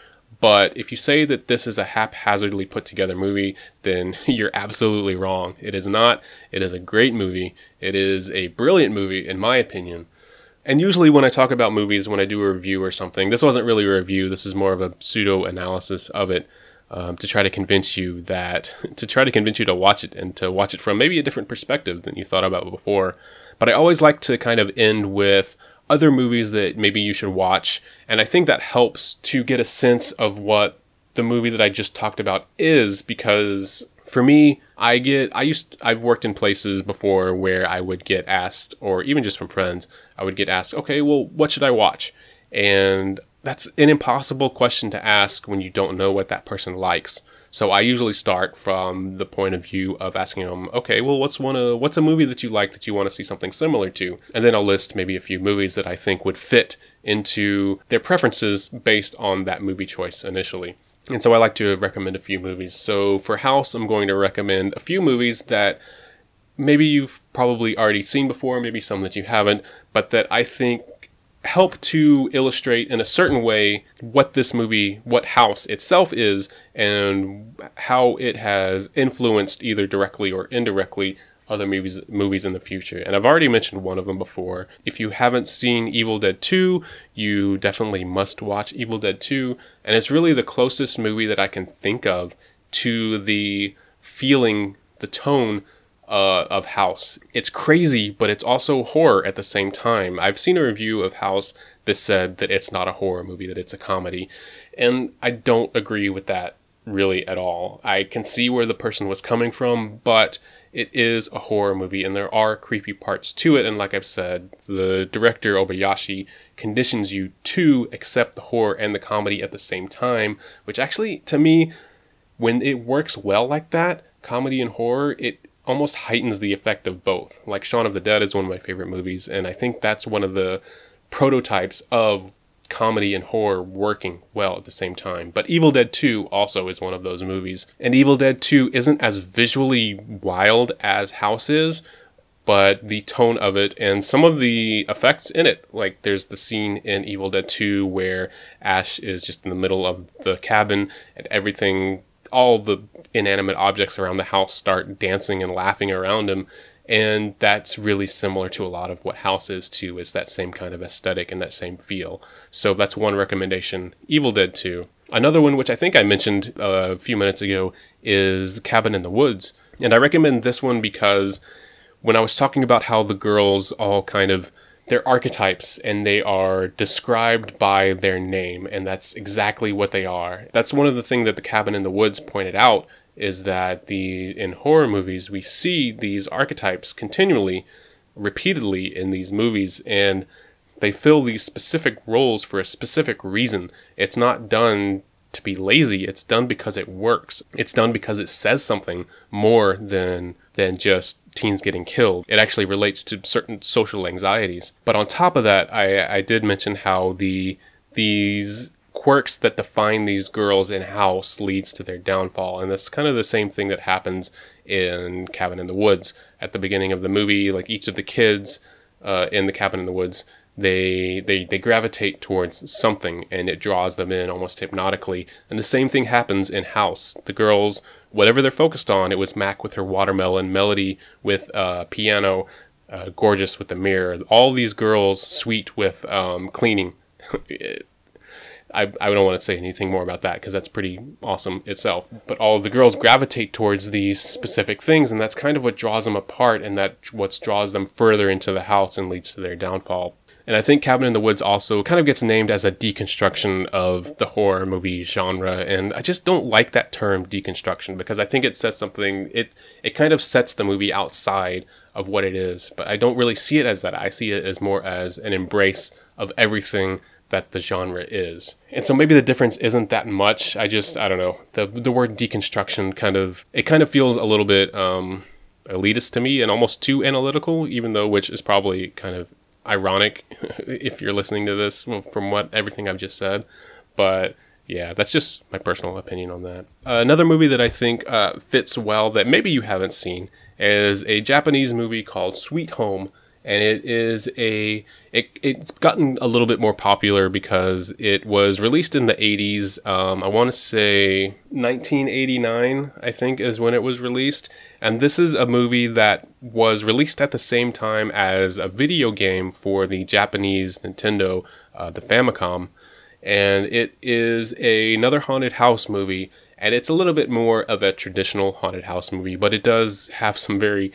but if you say that this is a haphazardly put together movie, then you're absolutely wrong. It is not. It is a great movie. It is a brilliant movie, in my opinion. And usually, when I talk about movies, when I do a review or something, this wasn't really a review. This is more of a pseudo analysis of it um, to try to convince you that, to try to convince you to watch it and to watch it from maybe a different perspective than you thought about before. But I always like to kind of end with other movies that maybe you should watch. And I think that helps to get a sense of what the movie that I just talked about is because for me, I get I used I've worked in places before where I would get asked or even just from friends, I would get asked, "Okay, well, what should I watch?" And that's an impossible question to ask when you don't know what that person likes. So I usually start from the point of view of asking them, okay, well, what's one of what's a movie that you like that you want to see something similar to, and then I'll list maybe a few movies that I think would fit into their preferences based on that movie choice initially. And so I like to recommend a few movies. So for House, I'm going to recommend a few movies that maybe you've probably already seen before, maybe some that you haven't, but that I think help to illustrate in a certain way what this movie, what House itself is, and how it has influenced either directly or indirectly other movies movies in the future. And I've already mentioned one of them before. If you haven't seen Evil Dead 2, you definitely must watch Evil Dead 2, and it's really the closest movie that I can think of to the feeling, the tone uh, of House. It's crazy, but it's also horror at the same time. I've seen a review of House that said that it's not a horror movie, that it's a comedy. And I don't agree with that really at all. I can see where the person was coming from, but it is a horror movie and there are creepy parts to it. And like I've said, the director Obayashi conditions you to accept the horror and the comedy at the same time, which actually, to me, when it works well like that, comedy and horror, it almost heightens the effect of both. Like Shaun of the Dead is one of my favorite movies, and I think that's one of the prototypes of comedy and horror working well at the same time. But Evil Dead 2 also is one of those movies. And Evil Dead 2 isn't as visually wild as House is, but the tone of it and some of the effects in it. Like there's the scene in Evil Dead 2 where Ash is just in the middle of the cabin and everything all the inanimate objects around the house start dancing and laughing around him. And that's really similar to a lot of what House is too. It's that same kind of aesthetic and that same feel. So that's one recommendation. Evil Dead 2. Another one, which I think I mentioned uh, a few minutes ago, is Cabin in the Woods. And I recommend this one because when I was talking about how the girls all kind of they're archetypes and they are described by their name and that's exactly what they are. That's one of the things that the cabin in the woods pointed out is that the in horror movies we see these archetypes continually repeatedly in these movies and they fill these specific roles for a specific reason. It's not done to be lazy it's done because it works. It's done because it says something more than than just teens getting killed. It actually relates to certain social anxieties. But on top of that, I, I did mention how the these quirks that define these girls in house leads to their downfall. And that's kind of the same thing that happens in Cabin in the Woods. At the beginning of the movie, like each of the kids uh, in the Cabin in the Woods, they, they they gravitate towards something and it draws them in almost hypnotically. And the same thing happens in House. The girls whatever they're focused on. It was Mac with her watermelon, Melody with uh, piano, uh, Gorgeous with the mirror. All these girls, Sweet with um, cleaning. I, I don't want to say anything more about that because that's pretty awesome itself. But all of the girls gravitate towards these specific things, and that's kind of what draws them apart, and that what draws them further into the house and leads to their downfall. And I think Cabin in the Woods also kind of gets named as a deconstruction of the horror movie genre. And I just don't like that term deconstruction because I think it says something, it, it kind of sets the movie outside of what it is. But I don't really see it as that. I see it as more as an embrace of everything that the genre is. And so maybe the difference isn't that much. I just, I don't know. The, the word deconstruction kind of, it kind of feels a little bit, um, elitist to me and almost too analytical, even though which is probably kind of ironic if you're listening to this from what everything I've just said, but yeah, that's just my personal opinion on that. Uh, another movie that I think uh, fits well that maybe you haven't seen is a Japanese movie called Sweet Home, and it is a it, it's gotten a little bit more popular because it was released in the 80s. Um, I want to say 1989, I think, is when it was released. And this is a movie that was released at the same time as a video game for the Japanese Nintendo, uh, the Famicom. And it is a, another haunted house movie. And it's a little bit more of a traditional haunted house movie, but it does have some very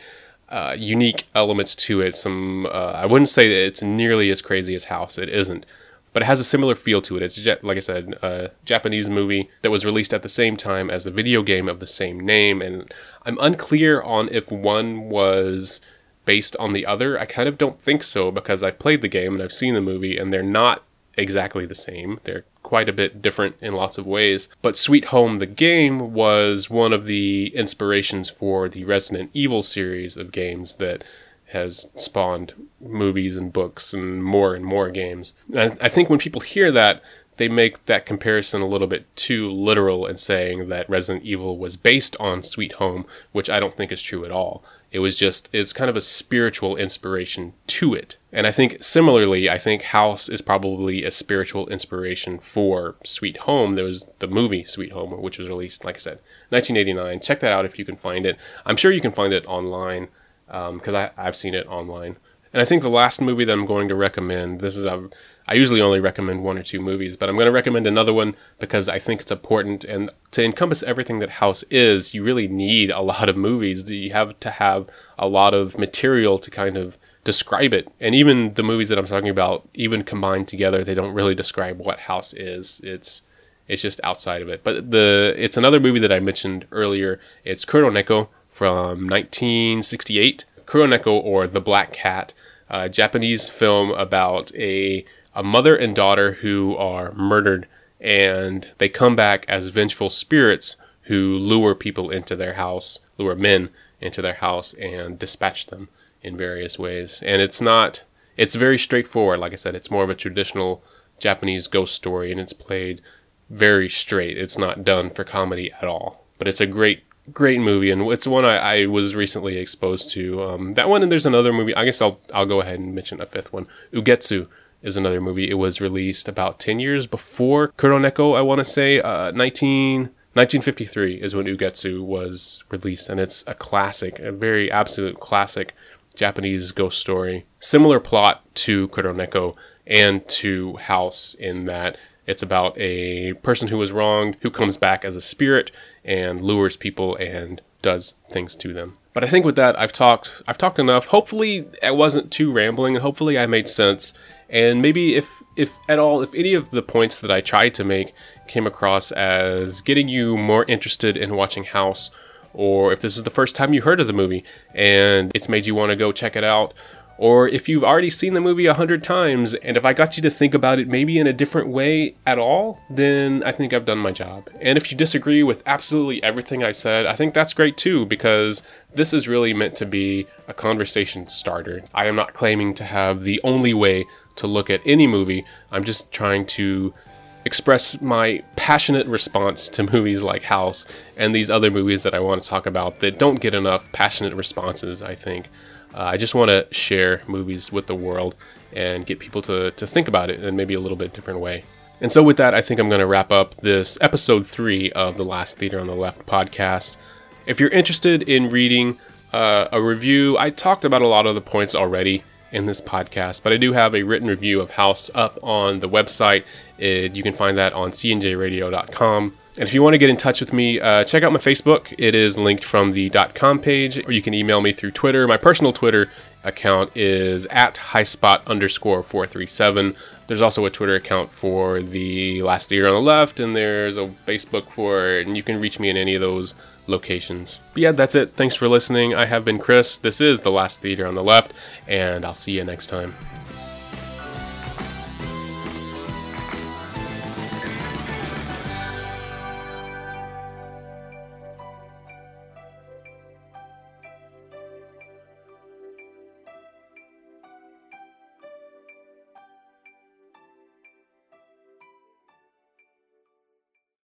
uh, unique elements to it. Some uh, I wouldn't say that it's nearly as crazy as House. It isn't, but it has a similar feel to it. It's like I said, a Japanese movie that was released at the same time as the video game of the same name, and I'm unclear on if one was based on the other. I kind of don't think so because I've played the game and I've seen the movie, and they're not exactly the same. They're quite a bit different in lots of ways. But Sweet Home, the game, was one of the inspirations for the Resident Evil series of games that has spawned movies and books and more and more games. And I think when people hear that, they make that comparison a little bit too literal in saying that Resident Evil was based on Sweet Home, which I don't think is true at all. It was just, it's kind of a spiritual inspiration to it. And I think similarly, I think House is probably a spiritual inspiration for Sweet Home. There was the movie Sweet Home, which was released, like I said, 1989. Check that out if you can find it. I'm sure you can find it online because um, I've seen it online. And I think the last movie that I'm going to recommend, this is a, I usually only recommend one or two movies, but I'm going to recommend another one because I think it's important. And to encompass everything that House is, you really need a lot of movies. You have to have a lot of material to kind of describe it. And even the movies that I'm talking about, even combined together, they don't really describe what House is. It's it's just outside of it. But the it's another movie that I mentioned earlier. It's Kuroneko from 1968. Kuroneko or The Black Cat, a Japanese film about a a mother and daughter who are murdered and they come back as vengeful spirits who lure people into their house, lure men into their house and dispatch them in various ways. And it's not it's very straightforward. Like I said, it's more of a traditional Japanese ghost story and it's played very straight. It's not done for comedy at all. But it's a great great movie, and it's one I, I was recently exposed to. Um, that one, and there's another movie. I guess I'll I'll go ahead and mention a fifth one. Ugetsu is another movie. It was released about ten years before Kuroneko. I want to say uh, 19, 1953 is when Ugetsu was released, and it's a classic, a very absolute classic Japanese ghost story. Similar plot to Kuroneko and to House in that it's about a person who was wronged who comes back as a spirit and lures people and does things to them. But I think with that I've talked I've talked enough. Hopefully I wasn't too rambling and hopefully I made sense. And maybe if if at all if any of the points that I tried to make came across as getting you more interested in watching House or if this is the first time you heard of the movie and it's made you want to go check it out or if you've already seen the movie a hundred times and if I got you to think about it maybe in a different way at all, then I think I've done my job. And if you disagree with absolutely everything I said, I think that's great too because this is really meant to be a conversation starter. I am not claiming to have the only way to look at any movie, I'm just trying to express my passionate response to movies like House and these other movies that I want to talk about that don't get enough passionate responses, I think. Uh, I just want to share movies with the world and get people to, to think about it in maybe a little bit different way. And so, with that, I think I'm going to wrap up this episode three of the Last Theater on the Left podcast. If you're interested in reading uh, a review, I talked about a lot of the points already in this podcast, but I do have a written review of House up on the website. It, you can find that on cnjradio.com. And if you want to get in touch with me, uh, check out my Facebook. It is linked from the .com page, or you can email me through Twitter. My personal Twitter account is at highspot underscore 437. There's also a Twitter account for the Last Theater on the Left, and there's a Facebook for it, and you can reach me in any of those locations. But yeah, that's it. Thanks for listening. I have been Chris. This is the Last Theater on the Left, and I'll see you next time.